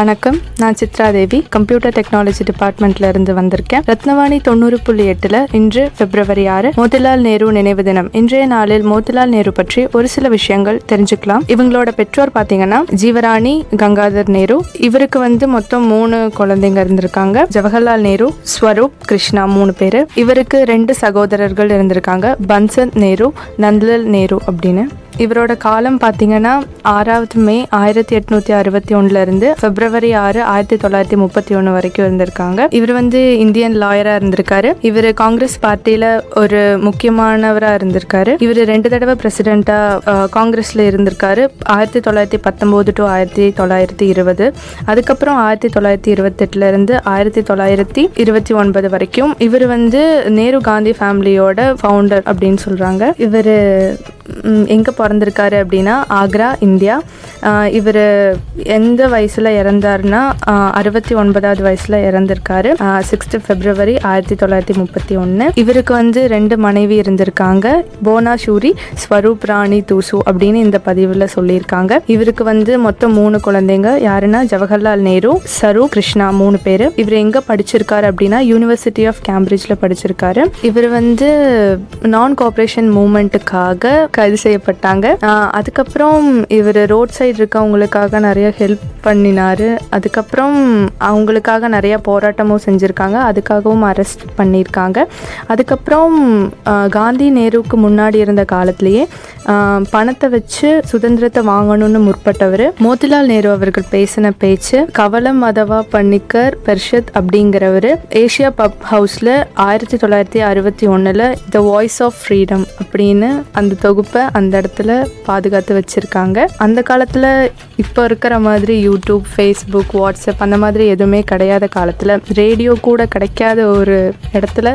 வணக்கம். நான் சித்ரா தேவி. Computer technology டிபார்ட்மெண்ட்ல இருந்து வந்திருக்கேன். ரத்னவாணி தொண்ணூறு புள்ளி எட்டுல இன்று பிப்ரவரி ஆறு மோதிலால் நேரு நினைவு தினம். இன்றைய நாளில் மோதிலால் நேரு பற்றி ஒரு சில விஷயங்கள் தெரிஞ்சுக்கலாம். இவங்களோட பெற்றோர் பாத்தீங்கன்னா ஜீவராணி கங்காதர் நேரு. இவருக்கு வந்து மொத்தம் மூணு குழந்தைங்க இருந்திருக்காங்க. ஜவஹர்லால் நேரு ஸ்வரூப் கிருஷ்ணா மூணு பேரு. இவருக்கு ரெண்டு சகோதரர்கள் இருந்திருக்காங்க. பன்சந்த் நேரு நந்தலால் நேரு அப்படின்னு. இவரோட காலம் பார்த்தீங்கன்னா ஆறாவது மே ஆயிரத்தி எட்நூத்தி அறுபத்தி ஒன்னுலேருந்து பிப்ரவரி ஆறு ஆயிரத்தி தொள்ளாயிரத்தி முப்பத்தி ஒன்று வரைக்கும் இருந்திருக்காங்க. இவர் வந்து இந்தியன் லாயராக இருந்திருக்காரு. இவர் காங்கிரஸ் பார்ட்டியில் ஒரு முக்கியமானவராக இருந்திருக்காரு. இவர் ரெண்டு தடவை பிரசிடெண்ட்டாக காங்கிரஸில் இருந்திருக்காரு. ஆயிரத்தி தொள்ளாயிரத்தி பத்தொம்போது டு ஆயிரத்தி தொள்ளாயிரத்தி இருபது. அதுக்கப்புறம் ஆயிரத்தி தொள்ளாயிரத்தி இருபத்தெட்டுலேருந்து ஆயிரத்தி தொள்ளாயிரத்தி இருபத்தி ஒன்பது வரைக்கும் இவர் வந்து நேரு காந்தி ஃபேமிலியோட ஃபவுண்டர் அப்படின்னு சொல்கிறாங்க இவர் எங்கே பிறந்திருக்காரு அப்படின்னா ஆக்ரா இந்தியா. இவர் எந்த வயசில் இறந்தாருன்னா அறுபத்தி ஒன்பதாவது வயசில் இறந்திருக்காரு. சிக்ஸ்த் ஃபெப்ரவரி ஆயிரத்தி தொள்ளாயிரத்தி முப்பத்தி ஒன்று இவருக்கு வந்து ரெண்டு மனைவி இருந்திருக்காங்க. போனாஷூரி ஸ்வரூப் ராணி தூசு அப்படின்னு இந்த பதிவில் சொல்லியிருக்காங்க. இவருக்கு வந்து மொத்தம் மூணு குழந்தைங்க. யாருன்னா ஜவஹர்லால் நேரு சரு கிருஷ்ணா மூணு பேர். இவர் எங்கே படிச்சிருக்காரு அப்படின்னா யூனிவர்சிட்டி ஆஃப் கேம்பிரிட்ஜில் படிச்சிருக்காரு. இவர் வந்து நான் கோஆப்ரேஷன் மூமெண்ட்டுக்காக கைது செய்யப்பட்டாங்க. அதுக்கப்புறம் இவர் ரோட் சைடு இருக்கவங்களுக்காக நிறைய ஹெல்ப் பண்ணினாரு. அதுக்கப்புறம் அவங்களுக்காக நிறைய போராட்டமும் செஞ்சுருக்காங்க. அதுக்காகவும் அரெஸ்ட் பண்ணியிருக்காங்க அதுக்கப்புறம் காந்தி நேருவுக்கு முன்னாடி இருந்த காலத்திலேயே பணத்தை வச்சு சுதந்திரத்தை வாங்கணும்னு முற்பட்டவர் மோதிலால் நேரு அவர்கள் பேசின பேச்சு கவலம் மதவா பன்னிக்கர் பெர்ஷத் அப்படிங்கிறவர் ஏஷியா பப் ஹவுஸில் ஆயிரத்தி தொள்ளாயிரத்தி அறுபத்தி ஒன்றில் த வாய்ஸ் ஆஃப் ஃப்ரீடம் அப்படின்னு அந்த தொகு தொகுப்பை அந்த இடத்துல பாதுகாத்து வச்சுருக்காங்க. அந்த காலத்தில் இப்போ இருக்கிற மாதிரி யூடியூப் ஃபேஸ்புக் வாட்ஸ்அப் அந்த மாதிரி எதுவுமே கிடையாத காலத்தில் ரேடியோ கூட கிடைக்காத ஒரு இடத்துல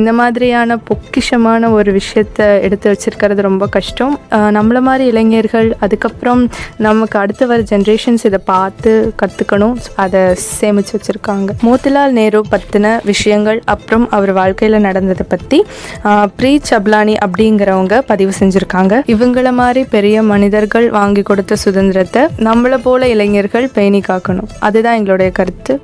இந்த மாதிரியான பொக்கிஷமான ஒரு விஷயத்தை எடுத்து வச்சுருக்கிறது ரொம்ப கஷ்டம். நம்மளை மாதிரி இளைஞர்கள் அதுக்கப்புறம் நமக்கு அடுத்து வர ஜென்ரேஷன்ஸ் இதை பார்த்து கற்றுக்கணும் அதை சேமித்து வச்சுருக்காங்க. மோதிலால் நேரு பற்றின விஷயங்கள் அப்புறம் அவர் வாழ்க்கையில் நடந்ததை பற்றி ப்ரீ சப்லானி அப்படிங்கிறவங்க பதிவு செஞ்சுருக்காங்க. இவங்கள மாதிரி பெரிய மனிதர்கள் வாங்கி கொடுத்த சுதந்திரத்தை நம்மளை போல இளைஞர்கள் பேணி காக்கணும். அதுதான் எங்களுடைய கருத்து.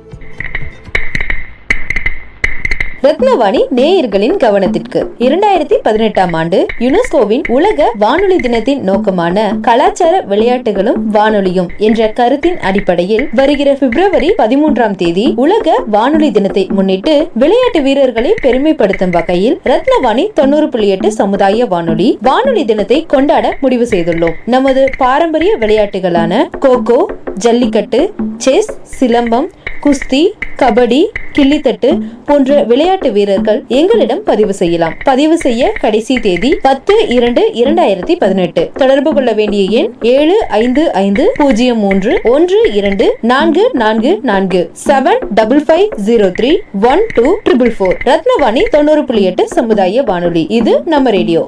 ரத்னவாணி நேயர்களின் கவனத்திற்கு இரண்டாயிரத்தி பதினெட்டாம் ஆண்டு யுனெஸ்கோவின் உலக வானொலி தினத்தின் நோக்கமான கலாச்சார விளையாட்டுகளும் வானொலியும் என்ற கருத்தின் அடிப்படையில் வருகிற பிப்ரவரி பதிமூன்றாம் தேதி உலக வானொலி தினத்தை முன்னிட்டு விளையாட்டு வீரர்களை பெருமைப்படுத்தும் வகையில் ரத்னவாணி தொண்ணூறு புள்ளி எட்டு சமுதாய வானொலி வானொலி தினத்தை கொண்டாட முடிவு செய்துள்ளோம். நமது பாரம்பரிய விளையாட்டுகளான கோகோ ஜல்லிக்கட்டு செஸ் சிலம்பம் குஸ்தி கபடி கிள்ளித்தட்டு போன்ற விளையாட்டு வீரர்கள் எங்களிடம் பதிவு செய்யலாம். பதிவு செய்ய கடைசி தேதி பத்து இரண்டு இரண்டாயிரத்தி பதினெட்டு. தொடர்பு கொள்ள வேண்டிய எண் ஏழு ஐந்து ஐந்து பூஜ்ஜியம் மூன்று ஒன்று இரண்டு நான்கு நான்கு நான்கு. Seven double five zero three one two triple four Rathnavani தொண்ணூறு புள்ளி எட்டு சமுதாய வானொலி. இது நம்ம ரேடியோ.